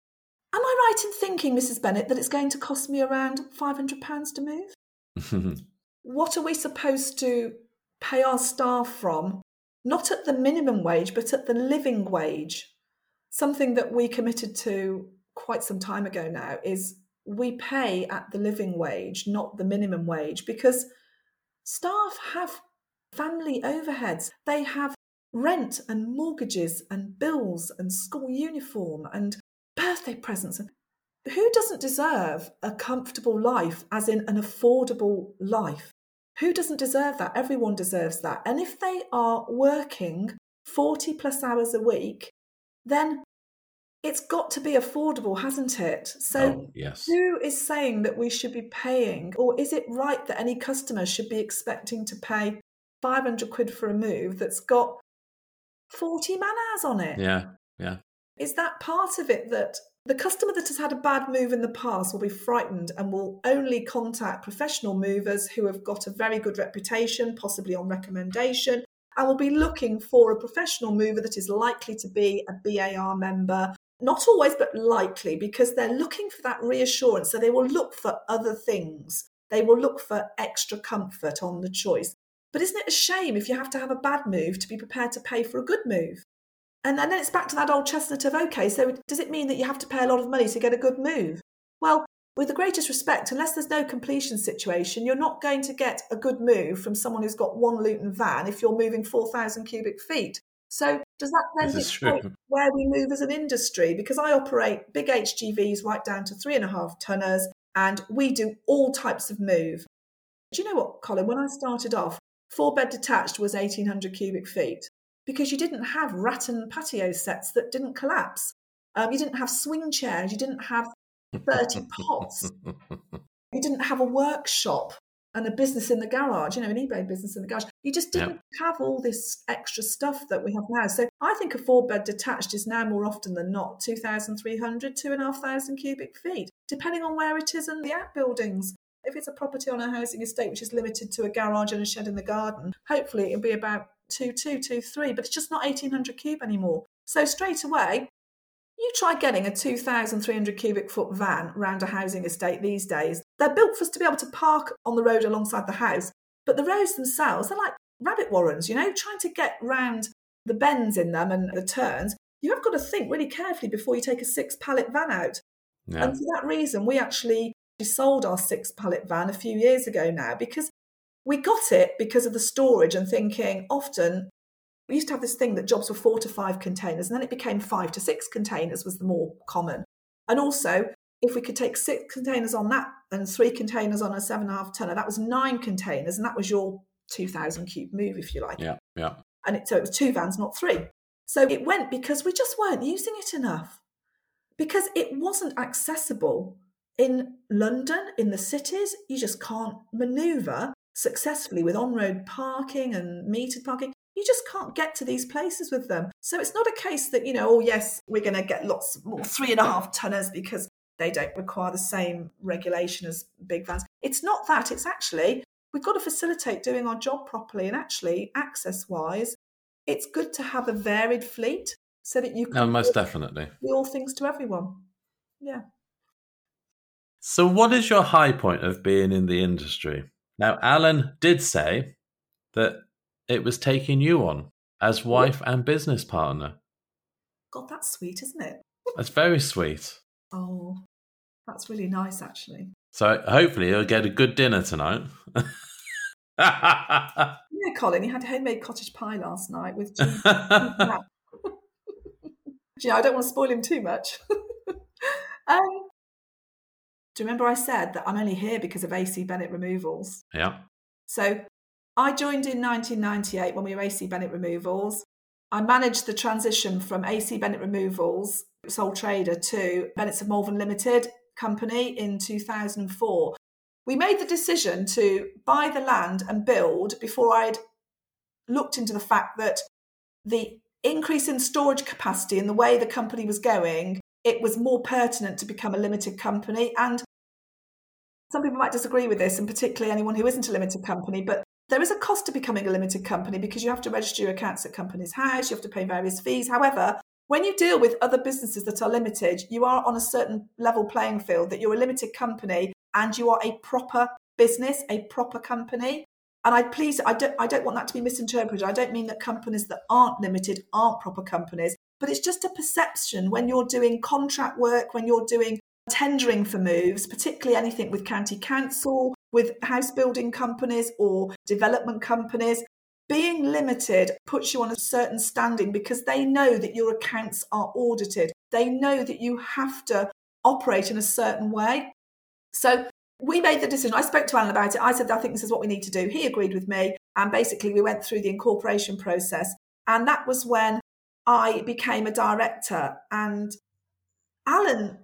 Am I right in thinking, Mrs. Bennett, that it's going to cost me around £500 to move? what are we supposed to pay our staff from? Not at the minimum wage, but at the living wage. Something that we committed to quite some time ago now is we pay at the living wage, not the minimum wage, because staff have family overheads. They have rent and mortgages and bills and school uniform and birthday presents. Who doesn't deserve a comfortable life, as in an affordable life? Who doesn't deserve that? Everyone deserves that. And if they are working 40 plus hours a week, then it's got to be affordable, hasn't it? So, oh, yes. who is saying that we should be paying, or is it right that any customer should be expecting to pay 500 quid for a move that's got 40 man hours on it? Yeah. Yeah. Is that part of it that the customer that has had a bad move in the past will be frightened and will only contact professional movers who have got a very good reputation, possibly on recommendation, and will be looking for a professional mover that is likely to be a BAR member. Not always, but likely, because they're looking for that reassurance. So they will look for other things. They will look for extra comfort on the choice. But isn't it a shame if you have to have a bad move to be prepared to pay for a good move? And, then it's back to that old chestnut of okay, so does it mean that you have to pay a lot of money to get a good move? Well, with the greatest respect, unless there's no completion situation, you're not going to get a good move from someone who's got one Luton van if you're moving 4,000 cubic feet. So does that then dictate where we move as an industry? Because I operate big HGVs right down to three and a half tonners, and we do all types of move. Do you know what, Colin? When I started off, four bed detached was 1,800 cubic feet because you didn't have rattan patio sets that didn't collapse. Um, you didn't have swing chairs. You didn't have 30 pots. You didn't have a workshop and a business in the garage, you know, an eBay business in the garage. You just didn't have all this extra stuff that we have now. So I think a four bed detached is now more often than not 2,300, 2,500 cubic feet, depending on where it is and the outbuildings. If it's a property on a housing estate which is limited to a garage and a shed in the garden, hopefully it'll be about two, two, two, three, but it's just not 1,800 cube anymore. So straight away, you try getting a 2,300 cubic foot van round a housing estate these days. They're built for us to be able to park on the road alongside the house, but the roads themselves, they're like rabbit warrens, you know, trying to get round the bends in them and the turns. You have got to think really carefully before you take a six pallet van out. Yeah. And for that reason, we actually sold our six pallet van a few years ago now because we got it because of the storage and thinking often we used to have this thing that jobs were four to five containers and then it became five to six containers was the more common and also if we could take six containers on that and three containers on a seven and a half tonner that was nine containers and that was your 2000 cube move if you like Yeah. Yeah. and it, so it was two vans not three so it went because we just weren't using it enough because it wasn't accessible in london in the cities you just can't maneuver successfully with on-road parking and metered parking. You just can't get to these places with them. So it's not a case that you know oh yes we're going to get lots more three and a half tonners because they don't require the same regulation as big vans. It's not that. It's actually we've got to facilitate doing our job properly and actually access wise it's good to have a varied fleet so that you No, can most definitely. do all things to everyone. Yeah So, what is your high point of being in the industry? Now, Alan did say that it was taking you on as wife and business partner. god that's sweet isn't it That's very sweet. oh that's really nice actually So, hopefully, you'll get a good dinner tonight. yeah colin he had homemade cottage pie last night with cheese Yeah, I don't want to spoil him too much. um, do you remember I said that I'm only here because of AC Bennett Removals? yeah. So I joined in 1998 when we were AC Bennett Removals. I managed the transition from AC Bennett Removals, sole trader, to Bennett's of Malvern Limited company in 2004. we made the decision to buy the land and build before I'd looked into the fact that the increase in storage capacity and the way the company was going, it was more pertinent to become a limited company. And some people might disagree with this, and particularly anyone who isn't a limited company, but there is a cost to becoming a limited company because you have to register your accounts at Companies House, you have to pay various fees. However, when you deal with other businesses that are limited, you are on a certain level playing field that you're a limited company and you are a proper business, a proper company. And I please, I don't, I don't want that to be misinterpreted. I don't mean that companies that aren't limited aren't proper companies, but it's just a perception when you're doing contract work, when you're doing tendering for moves, particularly anything with county council, with house building companies or development companies. Being limited puts you on a certain standing because they know that your accounts are audited. They know that you have to operate in a certain way. So we made the decision. I spoke to Alan about it. I said, I think this is what we need to do. He agreed with me. And basically, we went through the incorporation process. And that was when I became a director. And Alan,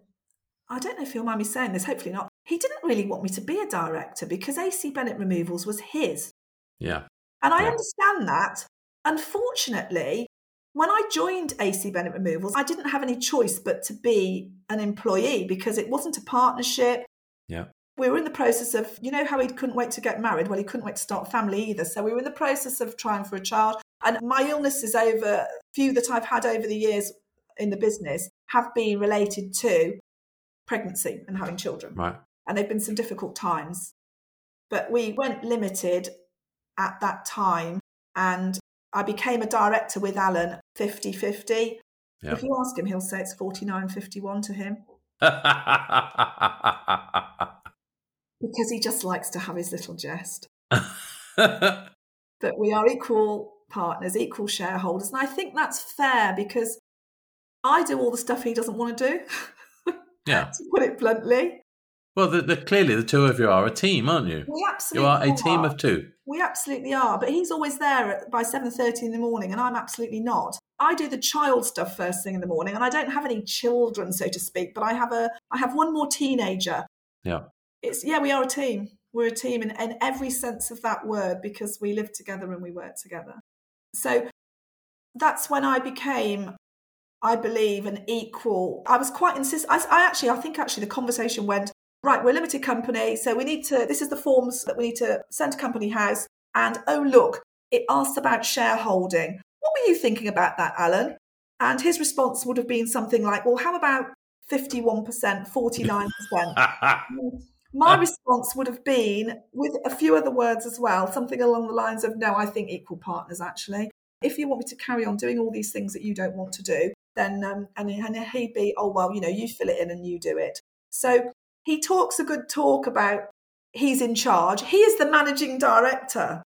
I don't know if you'll mind me saying this, hopefully not. He didn't really want me to be a director because AC Bennett Removals was his. Yeah. And I Yeah. understand that. Unfortunately, when I joined AC Bennett Removals, I didn't have any choice but to be an employee because it wasn't a partnership. Yeah. We were in the process of, you know, how he couldn't wait to get married? Well, he couldn't wait to start a family either. So we were in the process of trying for a child. And my illnesses over, few that I've had over the years in the business, have been related to pregnancy and having children Right. and they've been some difficult times. But we went limited at that time, and I became a director with Alan 50 50. Yeah. If you ask him, he'll say it's 49 51 to him because he just likes to have his little jest. But we are equal partners, equal shareholders, and I think that's fair because I do all the stuff he doesn't want to do, yeah. to put it bluntly. Well, the, the, clearly the two of you are a team, aren't you? We You absolutely are a team of two. We absolutely are, but he's always there at, by seven thirty in the morning, and I'm absolutely not. I do the child stuff first thing in the morning, and I don't have any children, so to speak. But I have a, I have one more teenager. Yeah. It's yeah, we are a team. We're a team in, in every sense of that word because we live together and we work together. So that's when I became, I believe, an equal. I was quite insist. I, I actually, I think actually the conversation went right. We're a limited company, so we need to. This is the forms that we need to send to Company House. And oh look, it asks about shareholding. What were you thinking about that, Alan? And his response would have been something like, "Well, how about fifty-one percent, forty-nine percent?" My response would have been, with a few other words as well, something along the lines of, No, I think equal partners actually. If you want me to carry on doing all these things that you don't want to do, then, um, and, and he'd be, Oh, well, you know, you fill it in and you do it. So he talks a good talk about he's in charge. He is the managing director.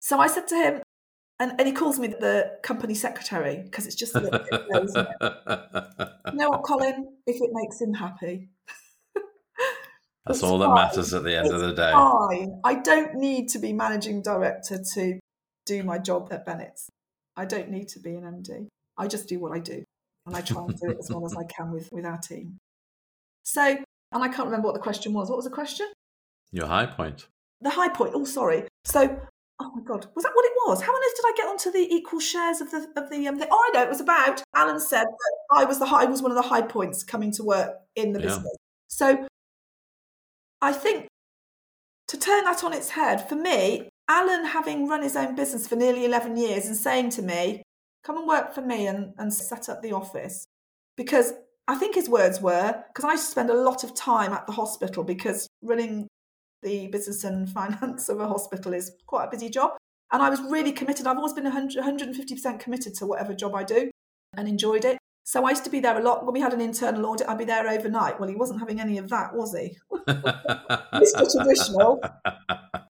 So I said to him, and, and he calls me the company secretary because it's just a little bit. You know what, Colin? If it makes him happy. That's It's all that fine. matters at the end of the day. Fine. I don't need to be managing director to do my job at Bennett's. I don't need to be an MD. I just do what I do. And I try and do it as well as I can with, with our team. So, and I can't remember what the question was. What was the question? Your high point. The high point. Oh, sorry. So, oh my God, was that what it was? How on earth did I get onto the equal shares of the of the? Um, the oh, I know. It was about. Alan said that I was the high. I was one of the high points coming to work in the Yeah. business. So, I think to turn that on its head, for me, Alan having run his own business for nearly 11 years and saying to me, come and work for me and, and set up the office. Because I think his words were, because I spend a lot of time at the hospital because running the business and finance of a hospital is quite a busy job. And I was really committed. I've always been 100, 150% committed to whatever job I do and enjoyed it. So I used to be there a lot. When we had an internal audit, I'd be there overnight. Well, he wasn't having any of that, was he? Mr. Traditional.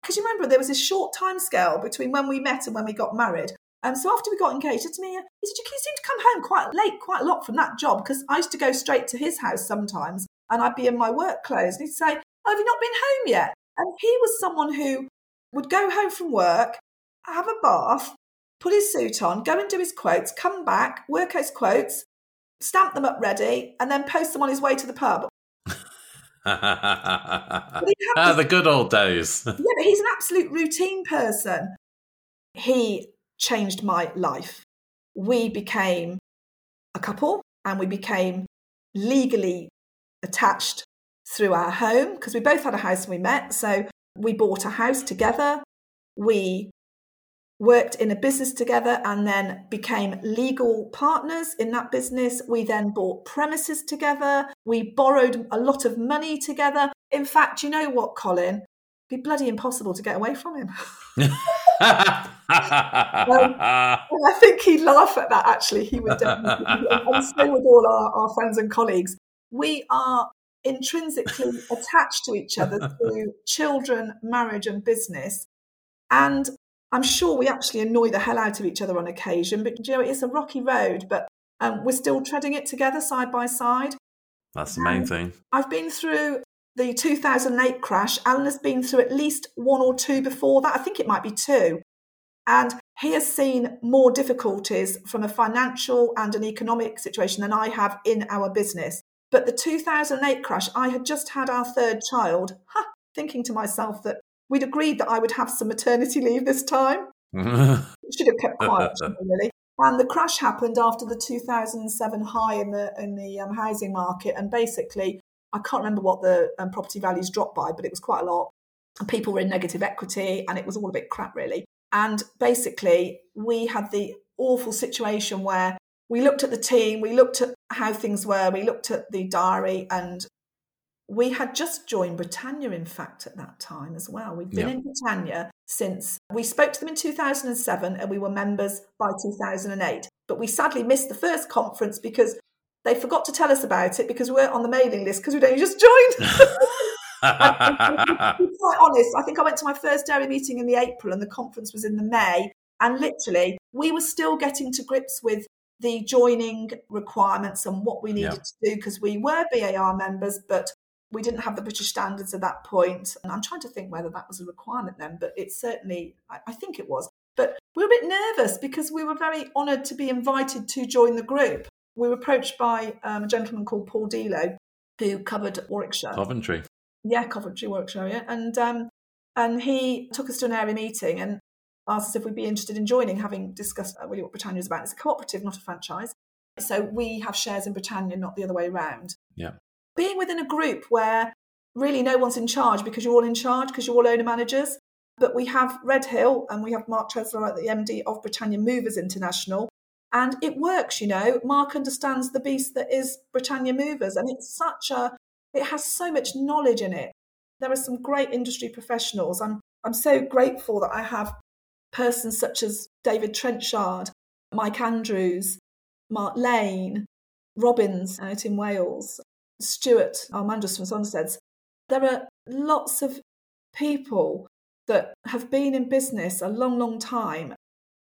Because you remember there was a short time scale between when we met and when we got married. And so after we got engaged, he said to me, he said, you seem to come home quite late, quite a lot from that job, because I used to go straight to his house sometimes and I'd be in my work clothes. And he'd say, oh, have you not been home yet? And he was someone who would go home from work, have a bath, put his suit on, go and do his quotes, come back, work his quotes, stamp them up ready, and then post them on his way to the pub. ah, the good old days. yeah, but he's an absolute routine person. He changed my life. We became a couple and we became legally attached through our home because we both had a house when we met. So we bought a house together. We worked in a business together and then became legal partners in that business. We then bought premises together. We borrowed a lot of money together. In fact, you know what, Colin? It'd be bloody impossible to get away from him. um, I think he'd laugh at that, actually. He would definitely. and so would all our, our friends and colleagues. We are intrinsically attached to each other through children, marriage, and business. And I'm sure we actually annoy the hell out of each other on occasion, but you know, it's a rocky road, but um, we're still treading it together side by side. That's the main thing. I've been through the 2008 crash. Alan has been through at least one or two before that. I think it might be two. And he has seen more difficulties from a financial and an economic situation than I have in our business. But the 2008 crash, I had just had our third child, huh, thinking to myself that we'd agreed that I would have some maternity leave this time. Should have kept quiet, really. And the crash happened after the 2007 high in the in the um, housing market, and basically, I can't remember what the um, property values dropped by, but it was quite a lot. And people were in negative equity, and it was all a bit crap, really. And basically, we had the awful situation where we looked at the team, we looked at how things were, we looked at the diary, and we had just joined Britannia, in fact, at that time as well. We've been yeah. in Britannia since we spoke to them in 2007 and we were members by 2008. But we sadly missed the first conference because they forgot to tell us about it because we weren't on the mailing list because we'd only just joined. to be quite honest, I think I went to my first dairy meeting in the April and the conference was in the May. And literally, we were still getting to grips with the joining requirements and what we needed to do because we were BAR members, but we didn't have the British standards at that point. And I'm trying to think whether that was a requirement then, but it certainly, I, I think it was. But we were a bit nervous because we were very honoured to be invited to join the group. We were approached by um, a gentleman called Paul Delo, who covered Warwickshire. Coventry. Yeah, Coventry, Warwickshire, yeah. And, um, and he took us to an area meeting and asked us if we'd be interested in joining, having discussed uh, really what Britannia is about. It's a cooperative, not a franchise. So we have shares in Britannia, not the other way around. Yeah being within a group where really no one's in charge because you're all in charge because you're all owner managers. But we have Redhill and we have Mark Tresler, the MD of Britannia Movers International. And it works, you know. Mark understands the beast that is Britannia Movers. And it's such a, it has so much knowledge in it. There are some great industry professionals. I'm, I'm so grateful that I have persons such as David Trenchard, Mike Andrews, Mark Lane, Robbins uh, out in Wales, Stuart Armandus from Sonsteds, there are lots of people that have been in business a long, long time.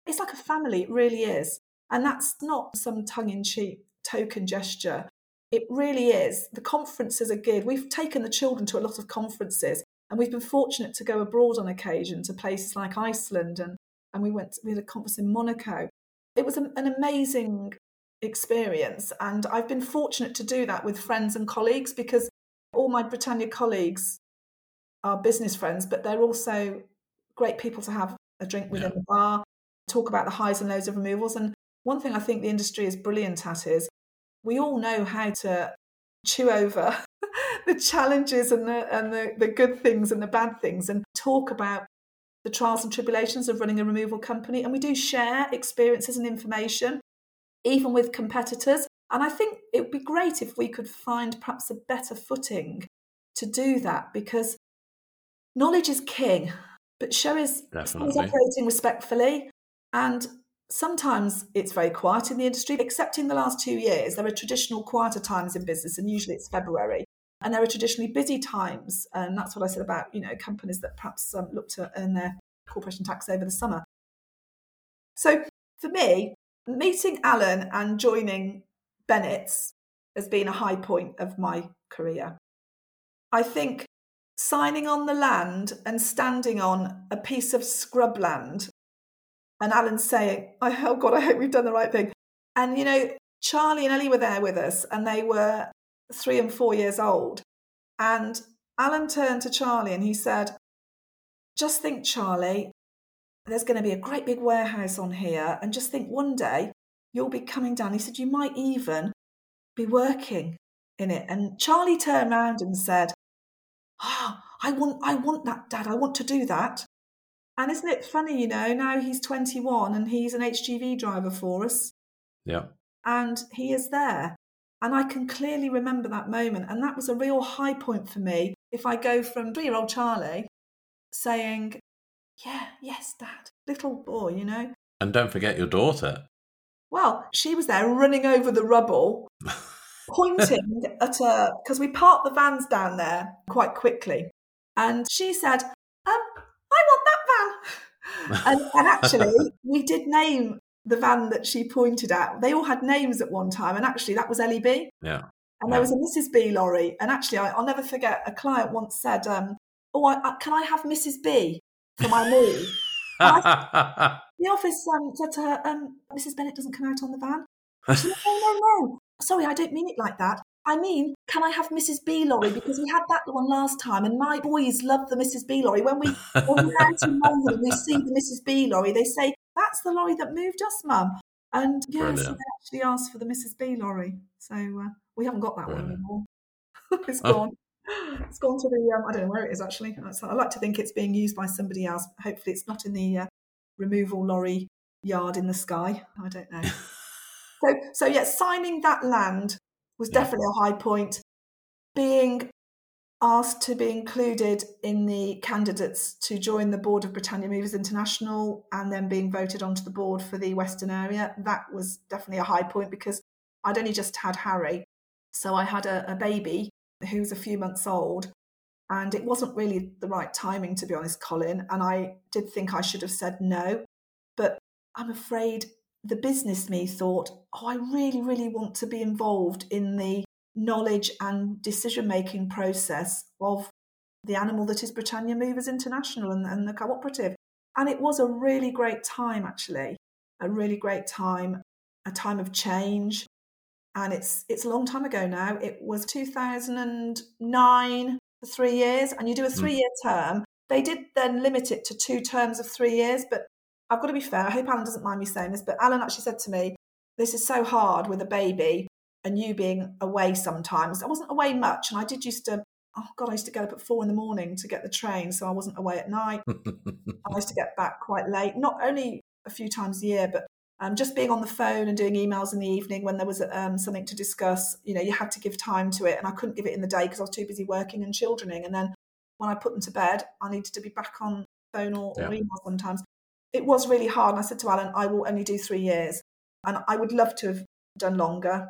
It's like a family, it really is. And that's not some tongue in cheek token gesture. It really is. The conferences are good. We've taken the children to a lot of conferences and we've been fortunate to go abroad on occasion to places like Iceland and, and we went we had a conference in Monaco. It was an amazing experience. And I've been fortunate to do that with friends and colleagues because all my Britannia colleagues are business friends, but they're also great people to have a drink with yeah. in the bar, talk about the highs and lows of removals. And one thing I think the industry is brilliant at is we all know how to chew over the challenges and the and the, the good things and the bad things and talk about the trials and tribulations of running a removal company. And we do share experiences and information even with competitors. And I think it would be great if we could find perhaps a better footing to do that because knowledge is king, but show is operating respectfully. And sometimes it's very quiet in the industry, except in the last two years. There are traditional quieter times in business, and usually it's February. And there are traditionally busy times. And that's what I said about, you know, companies that perhaps um, look to earn their corporation tax over the summer. So for me, meeting Alan and joining Bennett's has been a high point of my career. I think signing on the land and standing on a piece of scrubland and Alan saying, Oh God, I hope we've done the right thing. And, you know, Charlie and Ellie were there with us and they were three and four years old. And Alan turned to Charlie and he said, Just think, Charlie, there's going to be a great big warehouse on here. And just think one day you'll be coming down. He said, You might even be working in it. And Charlie turned around and said, Oh, I want, I want that, Dad. I want to do that. And isn't it funny, you know, now he's 21 and he's an HGV driver for us. Yeah. And he is there. And I can clearly remember that moment. And that was a real high point for me. If I go from three year old Charlie saying, Yeah, yes, Dad, little boy, you know. And don't forget your daughter. Well, she was there running over the rubble, pointing at her, because we parked the vans down there quite quickly. And she said, I want that van. and, and actually, we did name the van that she pointed at. They all had names at one time, and actually, that was Ellie B. Yeah. And there was a Mrs. B lorry. And actually, I, will never forget a client once said, um, Oh, I, I, can I have Mrs. B for my move? I, the office um, said to her, um, Mrs. Bennett doesn't come out on the van. She said, No, no, no. Sorry, I don't mean it like that. I mean, can I have Mrs. B lorry? Because we had that one last time, and my boys love the Mrs. B lorry. When we when we go to Malvern and we see the Mrs. B lorry, they say, That's the lorry that moved us, Mum. And yeah, so they actually asked for the Mrs. B lorry. So uh, we haven't got that Brilliant. one anymore. it's oh. gone. It's gone to the, um, I don't know where it is actually. I like to think it's being used by somebody else. Hopefully, it's not in the uh, removal lorry yard in the sky. I don't know. so, so yeah, signing that land was definitely a high point. Being asked to be included in the candidates to join the board of Britannia Movers International and then being voted onto the board for the Western area, that was definitely a high point because I'd only just had Harry. So I had a, a baby who was a few months old. And it wasn't really the right timing, to be honest, Colin. And I did think I should have said no. But I'm afraid the business me thought, oh, I really, really want to be involved in the knowledge and decision making process of the animal that is Britannia Movers International and, and the cooperative. And it was a really great time, actually, a really great time, a time of change. And it's it's a long time ago now. It was 2009 for three years, and you do a hmm. three year term. They did then limit it to two terms of three years, but I've got to be fair. I hope Alan doesn't mind me saying this, but Alan actually said to me, This is so hard with a baby and you being away sometimes. I wasn't away much, and I did used to, oh God, I used to get up at four in the morning to get the train, so I wasn't away at night. I used to get back quite late, not only a few times a year, but um, just being on the phone and doing emails in the evening when there was um, something to discuss, you know, you had to give time to it. And I couldn't give it in the day because I was too busy working and childrening. And then when I put them to bed, I needed to be back on phone or, yeah. or email sometimes it was really hard. And I said to Alan, I will only do three years. And I would love to have done longer,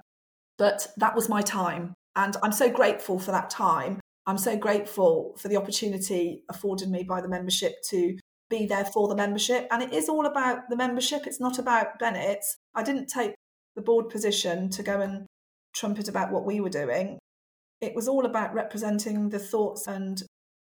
but that was my time. And I'm so grateful for that time. I'm so grateful for the opportunity afforded me by the membership to be there for the membership. And it is all about the membership, it's not about Bennett. I didn't take the board position to go and trumpet about what we were doing. It was all about representing the thoughts and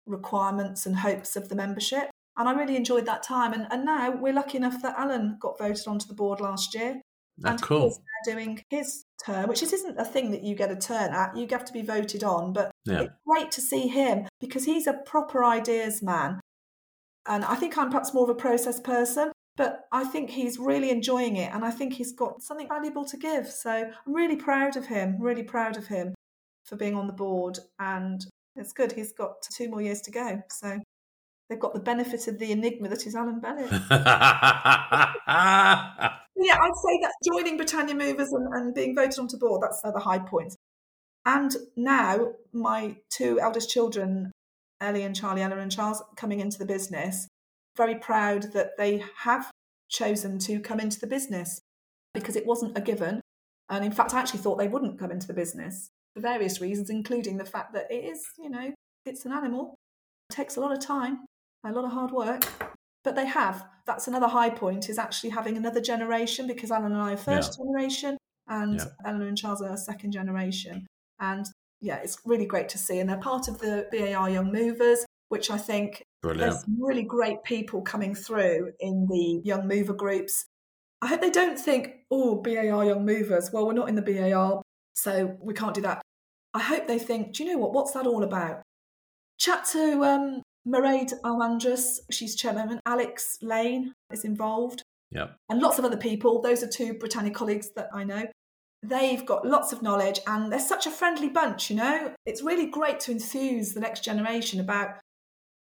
requirements and hopes of the membership. And I really enjoyed that time. And, and now we're lucky enough that Alan got voted onto the board last year. That's and cool. He's doing his term, which isn't a thing that you get a turn at. You have to be voted on. But yeah. it's great to see him because he's a proper ideas man. And I think I'm perhaps more of a process person, but I think he's really enjoying it. And I think he's got something valuable to give. So I'm really proud of him, really proud of him for being on the board. And it's good. He's got two more years to go. So they've got the benefit of the enigma that is Alan Bennett. yeah, I'd say that joining Britannia Movers and, and being voted onto board, that's the high points. And now my two eldest children, Ellie and Charlie, Ella and Charles, coming into the business, very proud that they have chosen to come into the business because it wasn't a given. And in fact, I actually thought they wouldn't come into the business for various reasons, including the fact that it is, you know, it's an animal. It takes a lot of time a lot of hard work. But they have. That's another high point is actually having another generation because Alan and I are first yeah. generation and yeah. Eleanor and Charles are second generation. And yeah, it's really great to see. And they're part of the BAR Young Movers, which I think Brilliant. there's really great people coming through in the Young Mover groups. I hope they don't think, oh, BAR Young Movers, well, we're not in the BAR, so we can't do that. I hope they think, do you know what? What's that all about? Chat to um, Mairead Almandras, she's chairman. Alex Lane is involved. Yeah. And lots of other people. Those are two Britannia colleagues that I know. They've got lots of knowledge and they're such a friendly bunch, you know? It's really great to enthuse the next generation about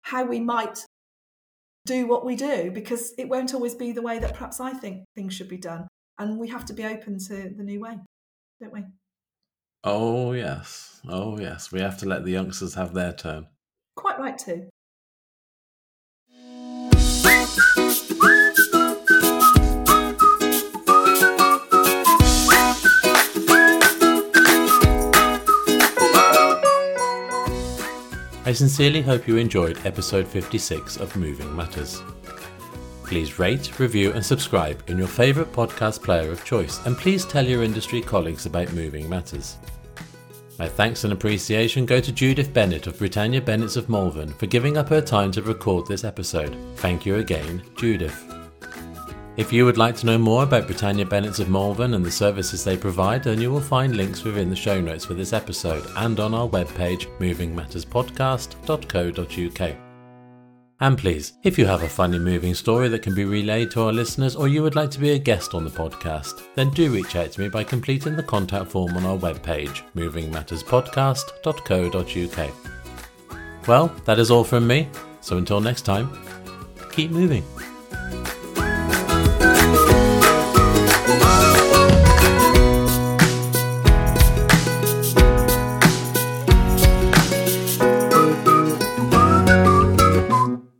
how we might do what we do because it won't always be the way that perhaps I think things should be done. And we have to be open to the new way, don't we? Oh, yes. Oh, yes. We have to let the youngsters have their turn. Quite right, too. I sincerely hope you enjoyed episode 56 of Moving Matters. Please rate, review, and subscribe in your favourite podcast player of choice, and please tell your industry colleagues about Moving Matters. My thanks and appreciation go to Judith Bennett of Britannia Bennetts of Malvern for giving up her time to record this episode. Thank you again, Judith. If you would like to know more about Britannia Bennetts of Malvern and the services they provide, then you will find links within the show notes for this episode and on our webpage, movingmatterspodcast.co.uk. And please, if you have a funny moving story that can be relayed to our listeners or you would like to be a guest on the podcast, then do reach out to me by completing the contact form on our webpage, movingmatterspodcast.co.uk. Well, that is all from me, so until next time, keep moving.